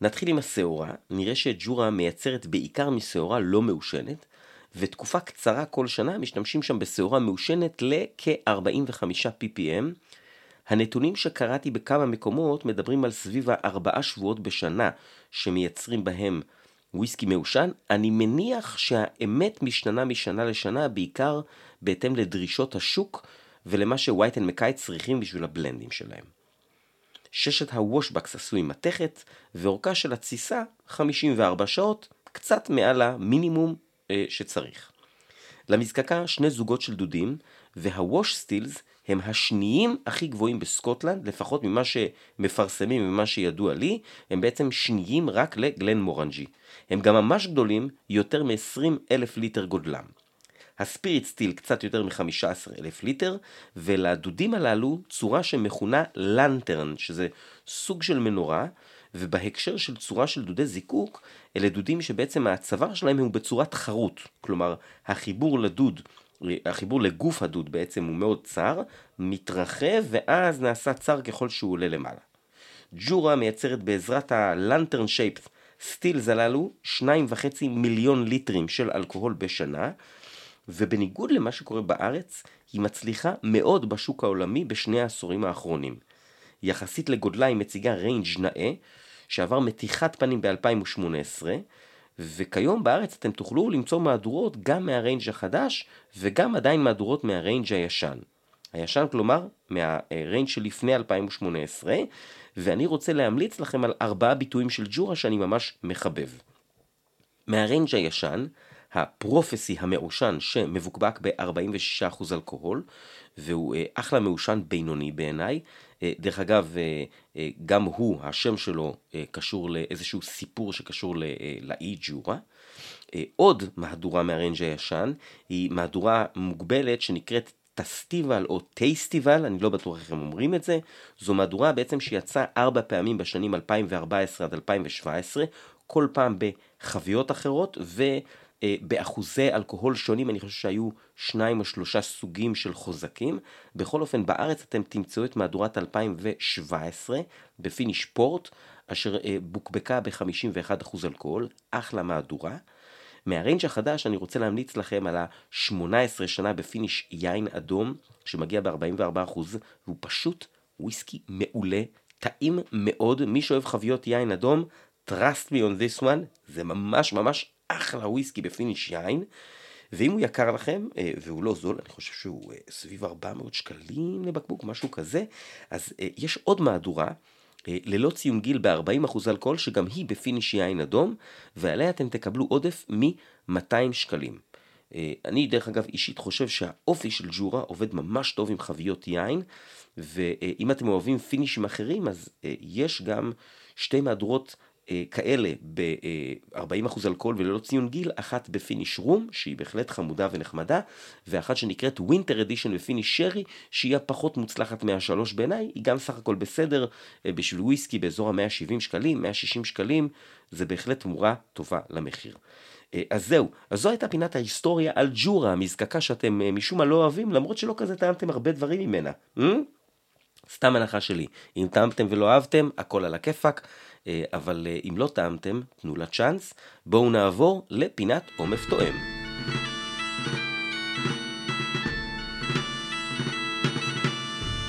נתחיל עם השעורה, נראה שג'ורה מייצרת בעיקר משעורה לא מעושנת, ותקופה קצרה כל שנה משתמשים שם בשעורה מעושנת לכ-45 ppm. הנתונים שקראתי בכמה מקומות מדברים על סביב הארבעה שבועות בשנה שמייצרים בהם וויסקי מעושן. אני מניח שהאמת משתנה משנה לשנה בעיקר בהתאם לדרישות השוק ולמה שווייטן מקאי צריכים בשביל הבלנדים שלהם. ששת ה washbacks עשוי מתכת, ואורכה של התסיסה 54 שעות, קצת מעל המינימום אה, שצריך. למזקקה שני זוגות של דודים, וה wash stills הם השניים הכי גבוהים בסקוטלנד, לפחות ממה שמפרסמים וממה שידוע לי, הם בעצם שניים רק ל Glenmorangie. הם גם ממש גדולים, יותר מ-20 אלף ליטר גודלם. ה spirit still קצת יותר מ-15 אלף ליטר, ולדודים הללו צורה שמכונה לנטרן, שזה סוג של מנורה, ובהקשר של צורה של דודי זיקוק, אלה דודים שבעצם הצוואר שלהם הוא בצורת חרוט, כלומר החיבור לדוד, החיבור לגוף הדוד בעצם הוא מאוד צר, מתרחב ואז נעשה צר ככל שהוא עולה למעלה. ג'ורה מייצרת בעזרת הלנטרן שייפט סטילס הללו 2.5 מיליון ליטרים של אלכוהול בשנה, ובניגוד למה שקורה בארץ, היא מצליחה מאוד בשוק העולמי בשני העשורים האחרונים. יחסית לגודלה היא מציגה range נאה, שעבר מתיחת פנים ב-2018, וכיום בארץ אתם תוכלו למצוא מהדורות גם מה range החדש, וגם עדיין מהדורות מה range הישן. הישן כלומר מה range שלפני 2018, ואני רוצה להמליץ לכם על ארבעה ביטויים של ג'ורה שאני ממש מחבב. מהריינג' הישן, הפרופסי המעושן שמבוקבק ב-46% אלכוהול, והוא אה, אחלה מעושן בינוני בעיניי. אה, דרך אגב, אה, גם הוא, השם שלו קשור לאיזשהו סיפור שקשור לאי ג'ורה. עוד מהדורה מהרנג' הישן היא מהדורה מוגבלת שנקראת טסטיבל או טייסטיבל, אני לא בטוח איך הם אומרים את זה. זו מהדורה בעצם שיצאה ארבע פעמים בשנים 2014 עד 2017, כל פעם בחביות אחרות, ו... באחוזי אלכוהול שונים, אני חושב שהיו שניים או שלושה סוגים של חוזקים. בכל אופן, בארץ אתם תמצאו את מהדורת 2017 ב finish פורט, אשר אה, בוקבקה ב-51% אלכוהול, אחלה מהדורה. מה range החדש אני רוצה להמליץ לכם על ה-18 שנה ב finish יין אדום, שמגיע ב-44%, והוא פשוט וויסקי מעולה, טעים מאוד. מי שאוהב חביות יין אדום, trust me on this one, זה ממש ממש אחלה וויסקי ב finish יין, ואם הוא יקר לכם, אה, והוא לא זול, אני חושב שהוא אה, סביב 400 שקלים לבקבוק, משהו כזה, אז אה, יש עוד מהדורה. ללא ציון גיל ב-40% אלכוהול, שגם היא ב finish יין אדום, ועליה אתם תקבלו עודף מ-200 שקלים. אני דרך אגב אישית חושב שהאופי של ג'ורה עובד ממש טוב עם חביות יין, ואם אתם אוהבים פינישים אחרים, אז יש גם שתי מהדורות כאלה ב-40% אלכוהול וללא ציון גיל, אחת ב finish רום, שהיא בהחלט חמודה ונחמדה, ואחת שנקראת Winter Edition ב finish שרי, שהיא הפחות מוצלחת מהשלוש בעיניי, היא גם סך הכל בסדר, אה, בשביל וויסקי באזור ה-170 שקלים, 160 שקלים, זה בהחלט תמורה טובה למחיר. אה, אז זהו, אז זו הייתה פינת ההיסטוריה על ג'ורה, המזקקה שאתם משום מה לא אוהבים, למרות שלא כזה טעמתם הרבה דברים ממנה. סתם הנחה שלי, אם טעמתם ולא אהבתם, הכל על הכיפאק. אה, אבל אה, אם לא טעמתם, תנו לה צ'אנס. בואו נעבור לפינת עומף תואם.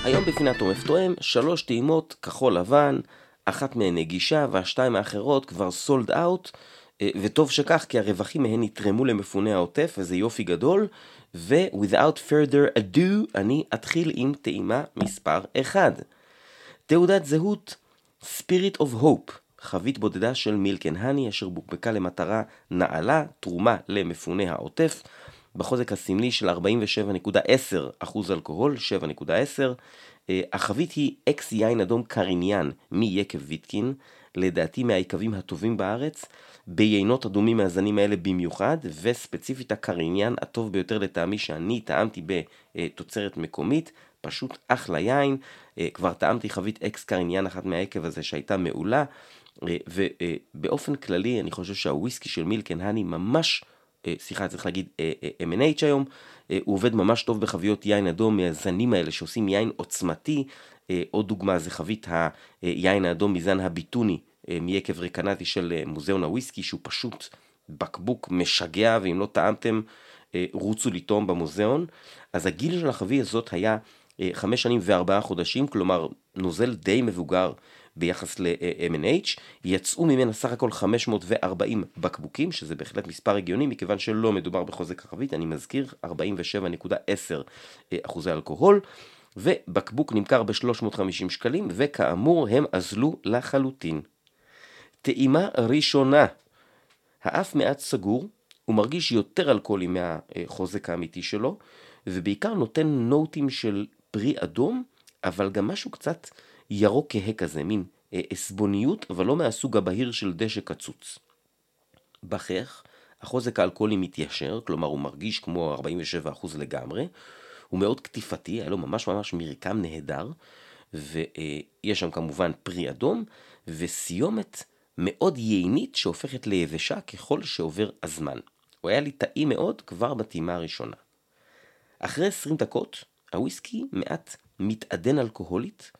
היום בפינת עומף תואם, שלוש טעימות כחול לבן, אחת מהן נגישה והשתיים האחרות כבר סולד אאוט, אה, וטוב שכך כי הרווחים מהן יתרמו למפוני העוטף וזה יופי גדול, ו-without further ado, אני אתחיל עם טעימה מספר 1. תעודת זהות Spirit of Hope, חבית בודדה של מילקן הני, אשר בוקבקה למטרה נעלה, תרומה למפוני העוטף, בחוזק הסמלי של 47.10% אלכוהול, 7.10. אה, החבית היא אקס יין אדום קריניאן מיקב ויטקין, לדעתי מהיקבים הטובים בארץ, ביינות אדומים מהזנים האלה במיוחד, וספציפית הקריניאן הטוב ביותר לטעמי שאני טעמתי בתוצרת מקומית, פשוט אחלה יין, אה, כבר טעמתי חבית אקס קריניאן אחת מהיקב הזה שהייתה מעולה, אה, ובאופן כללי אני חושב שהוויסקי של מילקן הני ממש אה, סליחה, צריך להגיד אה, אה, M&H היום, הוא עובד ממש טוב בחביות יין אדום מהזנים האלה שעושים יין עוצמתי. עוד דוגמה זה חבית היין האדום מזן הביטוני מיקב רקנטי של מוזיאון הוויסקי, שהוא פשוט בקבוק משגע, ואם לא טעמתם, רוצו לטעום במוזיאון. אז הגיל של החבית הזאת היה חמש שנים וארבעה חודשים, כלומר נוזל די מבוגר ביחס ל-M&H, יצאו ממנה סך הכל 540 בקבוקים, שזה בהחלט מספר הגיוני, מכיוון שלא מדובר בחוזק החבית, אני מזכיר, 47.10 אחוזי אלכוהול, ובקבוק נמכר ב-350 שקלים, וכאמור הם אזלו לחלוטין. טעימה ראשונה, האף מעט סגור, הוא מרגיש יותר אלכוהולי מהחוזק האמיתי שלו, ובעיקר נותן נוטים של פרי אדום, אבל גם משהו קצת ירוק כהה כזה, מין אה, עסבוניות, אבל לא מהסוג הבהיר של דשא קצוץ. בכך, החוזק האלכוהולי מתיישר, כלומר הוא מרגיש כמו 47% לגמרי, הוא מאוד קטיפתי, היה לו ממש ממש מרקם נהדר, ויש שם כמובן פרי אדום, וסיומת מאוד ייעינית שהופכת ליבשה ככל שעובר הזמן. הוא היה לי טעים מאוד כבר בטעימה הראשונה. אחרי 20 דקות, הוויסקי מעט מתעדן אלכוהולית,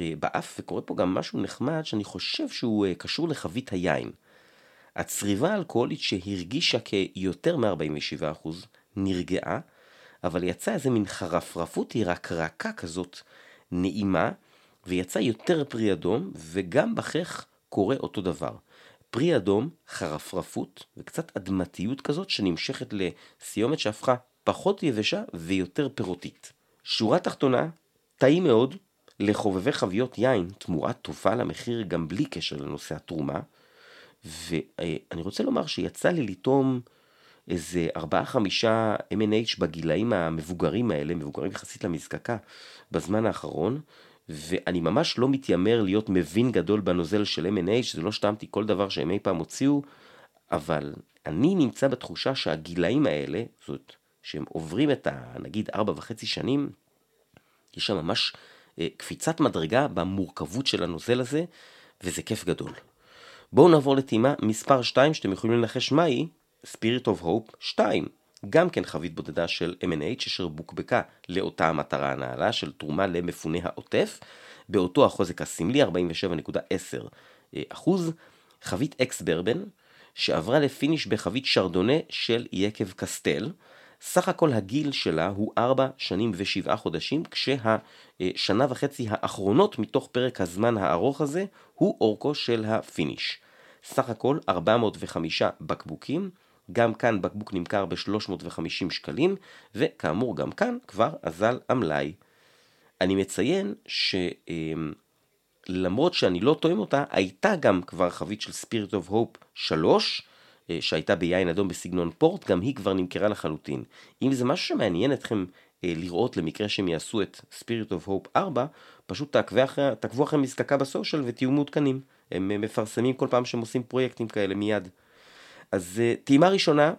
אה, באף, וקורה פה גם משהו נחמד שאני חושב שהוא אה, קשור לחבית היין. הצריבה האלכוהולית שהרגישה כיותר מ-47% נרגעה, אבל יצא איזה מין חרפרפות היא רק רכה כזאת נעימה, ויצא יותר פרי אדום, וגם בכך קורה אותו דבר. פרי אדום, חרפרפות וקצת אדמתיות כזאת שנמשכת לסיומת שהפכה פחות יבשה ויותר פירותית. שורה תחתונה, טעים מאוד, לחובבי חביות יין תמורה טובה למחיר גם בלי קשר לנושא התרומה. ואני רוצה לומר שיצא לי לטעום איזה 4-5 M&H בגילאים המבוגרים האלה, מבוגרים יחסית למזקקה, בזמן האחרון, ואני ממש לא מתיימר להיות מבין גדול בנוזל של M&H, זה לא שטעמתי כל דבר שהם אי פעם הוציאו, אבל אני נמצא בתחושה שהגילאים האלה, זאת, שהם עוברים את ה... נגיד 4.5 שנים, יש שם ממש אה, קפיצת מדרגה במורכבות של הנוזל הזה, וזה כיף גדול. בואו נעבור לטעימה מספר 2 שאתם יכולים לנחש מהי, Spirit of Hope 2. גם כן חבית בודדה של M&H אשר בוקבקה לאותה המטרה הנעלה של תרומה למפוני העוטף, באותו החוזק הסמלי 47.10 אחוז, חבית אקס ברבן שעברה לפיניש בחבית שרדונה של יקב קסטל, סך הכל הגיל שלה הוא 4 שנים ו-7 חודשים, כשהשנה וחצי האחרונות מתוך פרק הזמן הארוך הזה הוא אורכו של ה finish. סך הכל 405 בקבוקים, גם כאן בקבוק נמכר ב-350 שקלים, וכאמור גם כאן כבר אזל המלאי. אני מציין שלמרות שאני לא טועם אותה, הייתה גם כבר חבית של Spirit of Hope 3, אה, שהייתה ביין אדום בסגנון פורט, גם היא כבר נמכרה לחלוטין. אם זה משהו שמעניין אתכם אה, לראות למקרה שהם יעשו את Spirit of Hope 4, פשוט תעקבו אחרי, תעקבו אחרי מזקקה בסושיאל ותהיו מעודכנים. הם אה, מפרסמים כל פעם שהם עושים פרויקטים כאלה מיד. אז טעימה ראשונה,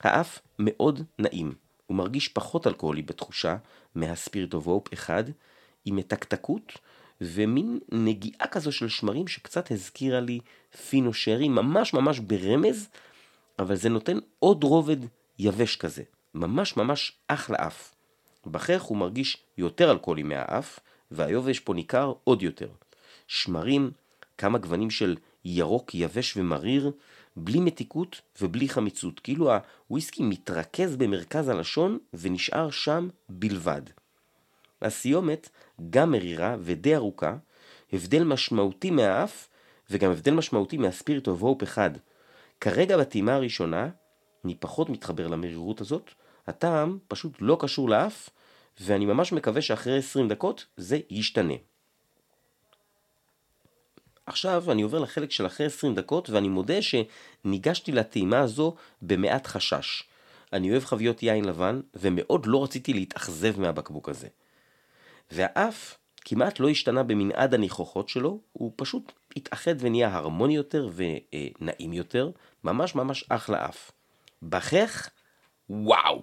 האף מאוד נעים. הוא מרגיש פחות אלכוהולי בתחושה מה-Spirit of Hope 1, עם מתקתקות ומין נגיעה כזו של שמרים שקצת הזכירה לי פינו שרי, ממש ממש ברמז, אבל זה נותן עוד רובד יבש כזה, ממש ממש אחלה אף. בכך הוא מרגיש יותר אלכוהולי מהאף, והיובש פה ניכר עוד יותר. שמרים, כמה גוונים של ירוק יבש ומריר, בלי מתיקות ובלי חמיצות, כאילו הוויסקי מתרכז במרכז הלשון ונשאר שם בלבד. הסיומת גם מרירה ודי ארוכה, הבדל משמעותי מהאף וגם הבדל משמעותי מהספיריט אוף הופ אחד, כרגע בטעימה הראשונה, אני פחות מתחבר למרירות הזאת, הטעם פשוט לא קשור לאף, ואני ממש מקווה שאחרי 20 דקות זה ישתנה. עכשיו אני עובר לחלק של אחרי 20 דקות, ואני מודה שניגשתי לטעימה הזו במעט חשש. אני אוהב חביות יין לבן, ומאוד לא רציתי להתאכזב מהבקבוק הזה. והאף כמעט לא השתנה במנעד הניחוחות שלו, הוא פשוט התאחד ונהיה הרמוני יותר ונעים יותר, ממש ממש אחלה אף. בכך, וואו,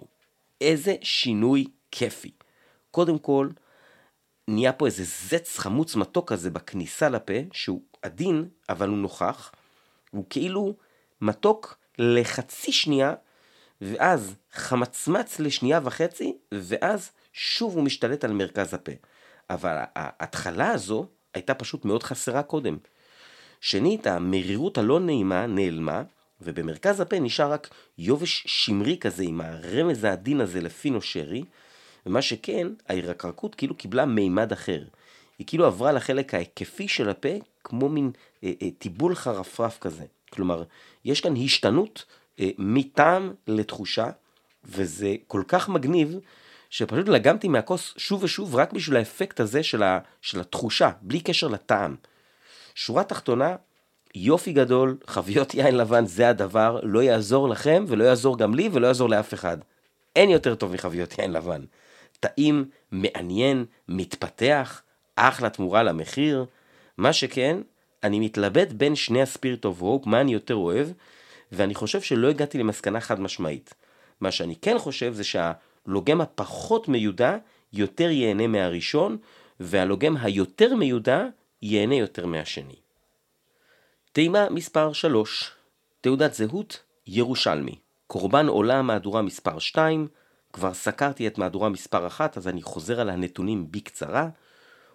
איזה שינוי כיפי. קודם כל, נהיה פה איזה זץ חמוץ מתוק כזה בכניסה לפה, שהוא עדין, אבל הוא נוכח. הוא כאילו מתוק לחצי שנייה, ואז חמצמץ לשנייה וחצי, ואז שוב הוא משתלט על מרכז הפה. אבל ההתחלה הזו הייתה פשוט מאוד חסרה קודם. שנית, המרירות הלא נעימה נעלמה, ובמרכז הפה נשאר רק יובש שמרי כזה עם הרמז העדין הזה לפינו שרי, ומה שכן, ההירקרקות כאילו קיבלה מימד אחר. היא כאילו עברה לחלק ההיקפי של הפה כמו מין אה, אה, טיבול חרפרף כזה. כלומר, יש כאן השתנות אה, מטעם לתחושה, וזה כל כך מגניב, שפשוט לגמתי מהכוס שוב ושוב רק בשביל האפקט הזה של, ה, של התחושה, בלי קשר לטעם. שורה תחתונה, יופי גדול, חביות יין לבן זה הדבר, לא יעזור לכם ולא יעזור גם לי ולא יעזור לאף אחד. אין יותר טוב מחביות יין לבן. טעים, מעניין, מתפתח, אחלה תמורה למחיר. מה שכן, אני מתלבט בין שני הספיריט אוף רופ, מה אני יותר אוהב, ואני חושב שלא הגעתי למסקנה חד משמעית. מה שאני כן חושב זה שהלוגם הפחות מיודע יותר ייהנה מהראשון, והלוגם היותר מיודע ייהנה יותר מהשני. טעימה מספר 3 תעודת זהות ירושלמי. קורבן עולה מהדורה מספר 2 כבר סקרתי את מהדורה מספר 1 אז אני חוזר על הנתונים בקצרה.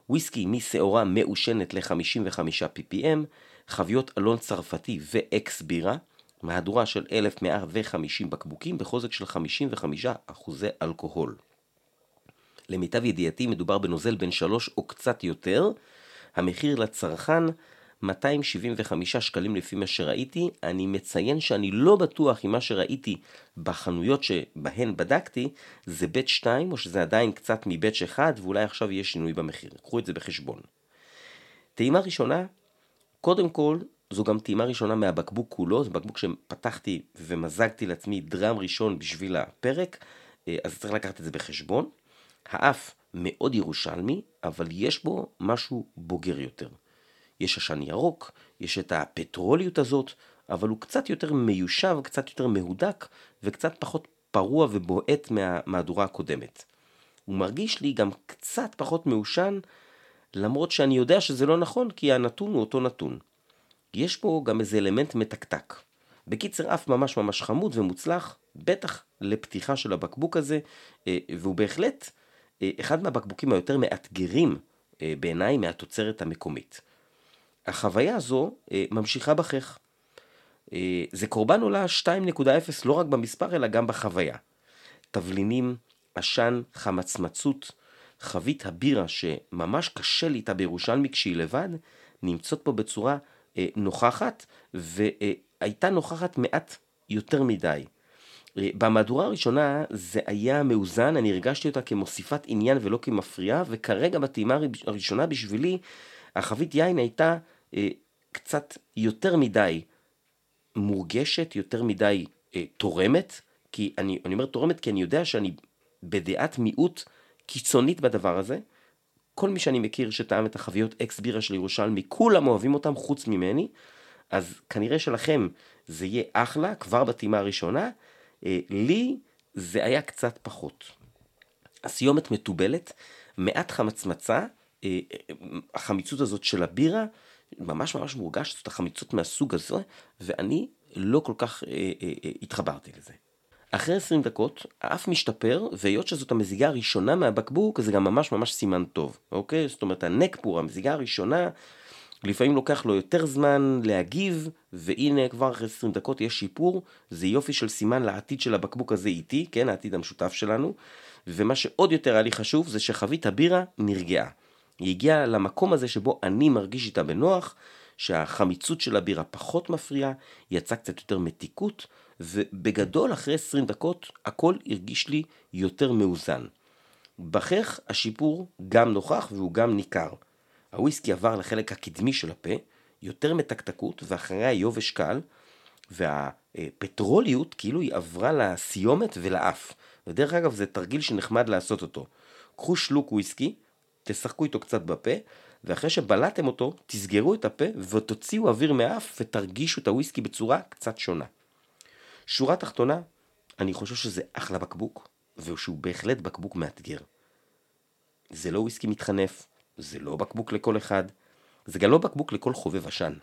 וויסקי משעורה מעושנת ל-55 ppm חביות אלון צרפתי ואקס בירה מהדורה של 1150 בקבוקים בחוזק של 55 אחוזי אלכוהול. למיטב ידיעתי מדובר בנוזל בן 3 או קצת יותר, המחיר לצרכן 275 שקלים לפי מה שראיתי, אני מציין שאני לא בטוח אם מה שראיתי בחנויות שבהן בדקתי זה בית 2 או שזה עדיין קצת מבית 1 ואולי עכשיו יהיה שינוי במחיר, קחו את זה בחשבון. טעימה ראשונה, קודם כל זו גם טעימה ראשונה מהבקבוק כולו, זה בקבוק שפתחתי ומזגתי לעצמי דרם ראשון בשביל הפרק, אה, אז צריך לקחת את זה בחשבון. האף מאוד ירושלמי, אבל יש בו משהו בוגר יותר. יש עשן ירוק, יש את הפטרוליות הזאת, אבל הוא קצת יותר מיושב, קצת יותר מהודק, וקצת פחות פרוע ובועט מהמהדורה הקודמת. הוא מרגיש לי גם קצת פחות מעושן, למרות שאני יודע שזה לא נכון, כי הנתון הוא אותו נתון. יש פה גם איזה אלמנט מתקתק. בקיצר, אף ממש ממש חמוד ומוצלח, בטח לפתיחה של הבקבוק הזה, אה, והוא בהחלט אה, אחד מהבקבוקים היותר מאתגרים אה, בעיניי מהתוצרת המקומית. החוויה הזו אה, ממשיכה בכך. אה, זה קורבן עולה 2.0 לא רק במספר אלא גם בחוויה. תבלינים, עשן, חמצמצות, חבית הבירה שממש קשה לי איתה בירושלמי כשהיא לבד, נמצאות פה בצורה אה, נוכחת, והייתה נוכחת מעט יותר מדי. אה, במהדורה הראשונה זה היה מאוזן, אני הרגשתי אותה כמוסיפת עניין ולא כמפריעה, וכרגע בטעימה הראשונה בשבילי החבית יין הייתה אה, קצת יותר מדי מורגשת, יותר מדי אה, תורמת, כי אני, אני אומר תורמת כי אני יודע שאני בדעת מיעוט קיצונית בדבר הזה. כל מי שאני מכיר שטעם את החביות אקס בירה של ירושלמי, כולם אוהבים אותם חוץ ממני, אז כנראה שלכם זה יהיה אחלה כבר בטעימה הראשונה, אה, לי זה היה קצת פחות. הסיומת מתובלת, מעט חמצמצה, החמיצות הזאת של הבירה, ממש ממש מורגש, זאת החמיצות מהסוג הזה, ואני לא כל כך אה, אה, אה, התחברתי לזה. אחרי 20 דקות האף משתפר, והיות שזאת המזיגה הראשונה מהבקבוק, זה גם ממש ממש סימן טוב, אוקיי? זאת אומרת, הנקפור, המזיגה הראשונה, לפעמים לוקח לו יותר זמן להגיב, והנה כבר אחרי 20 דקות יש שיפור, זה יופי של סימן לעתיד של הבקבוק הזה איתי, כן, העתיד המשותף שלנו, ומה שעוד יותר היה לי חשוב זה שחבית הבירה נרגעה. היא הגיעה למקום הזה שבו אני מרגיש איתה בנוח, שהחמיצות של הבירה פחות מפריעה, יצאה קצת יותר מתיקות, ובגדול אחרי 20 דקות הכל הרגיש לי יותר מאוזן. בכך השיפור גם נוכח והוא גם ניכר. הוויסקי עבר לחלק הקדמי של הפה, יותר מתקתקות ואחריה יובש קל, והפטרוליות כאילו היא עברה לסיומת ולאף. ודרך אגב זה תרגיל שנחמד לעשות אותו. קחו שלוק וויסקי, תשחקו איתו קצת בפה, ואחרי שבלעתם אותו, תסגרו את הפה ותוציאו אוויר מהאף ותרגישו את הוויסקי בצורה קצת שונה. שורה תחתונה, אני חושב שזה אחלה בקבוק, ושהוא בהחלט בקבוק מאתגר. זה לא וויסקי מתחנף, זה לא בקבוק לכל אחד, זה גם לא בקבוק לכל חובב עשן.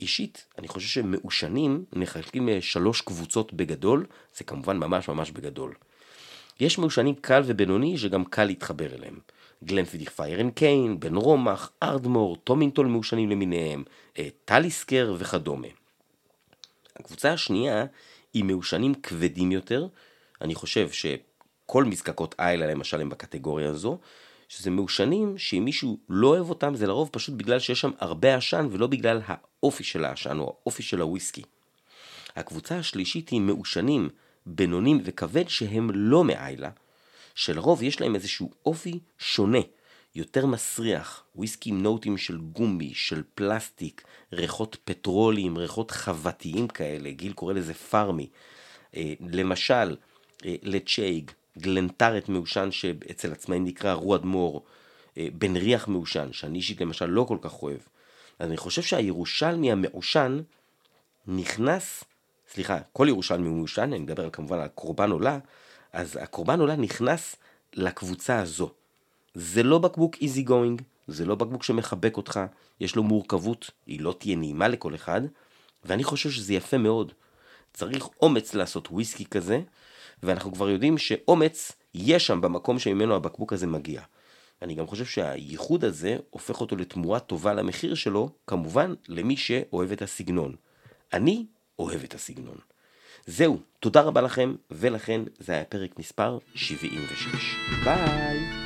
אישית, אני חושב שמעושנים נחלקים לשלוש קבוצות בגדול, זה כמובן ממש ממש בגדול. יש מעושנים קל ובינוני שגם קל להתחבר אליהם. Glenfiddich Fire and Cane, Benromach, Ardmore, Tomintoul מעושנים למיניהם, אה, Talisker וכדומה. הקבוצה השנייה היא מעושנים כבדים יותר, אני חושב שכל מזקקות איילה למשל הם בקטגוריה הזו, שזה מעושנים שאם מישהו לא אוהב אותם זה לרוב פשוט בגלל שיש שם הרבה עשן ולא בגלל האופי של העשן או האופי של הוויסקי. הקבוצה השלישית היא מעושנים בינונים וכבד שהם לא מאיילה, שלרוב יש להם איזשהו אופי שונה, יותר מסריח, וויסקי עם נוטים של גומי, של פלסטיק, ריחות פטרוליים, ריחות חוותיים כאלה, גיל קורא לזה פארמי. אה, למשל, אה, לצ'ייג, גלנטרת מעושן שאצל עצמאים נקרא רועד מור, אה, בן ריח מעושן, שאני אישית למשל לא כל כך אוהב. אז אני חושב שהירושלמי המעושן נכנס, סליחה, כל ירושלמי מעושן, אני מדבר כמובן על קורבן עולה, אז הקורבן עולה נכנס לקבוצה הזו. זה לא בקבוק איזי גוינג, זה לא בקבוק שמחבק אותך, יש לו מורכבות, היא לא תהיה נעימה לכל אחד, ואני חושב שזה יפה מאוד. צריך אומץ לעשות וויסקי כזה, ואנחנו כבר יודעים שאומץ יש שם במקום שממנו הבקבוק הזה מגיע. אני גם חושב שהייחוד הזה הופך אותו לתמורה טובה למחיר שלו, כמובן למי שאוהב את הסגנון. אני אוהב את הסגנון. זהו, תודה רבה לכם, ולכן זה היה פרק מספר 76. ביי!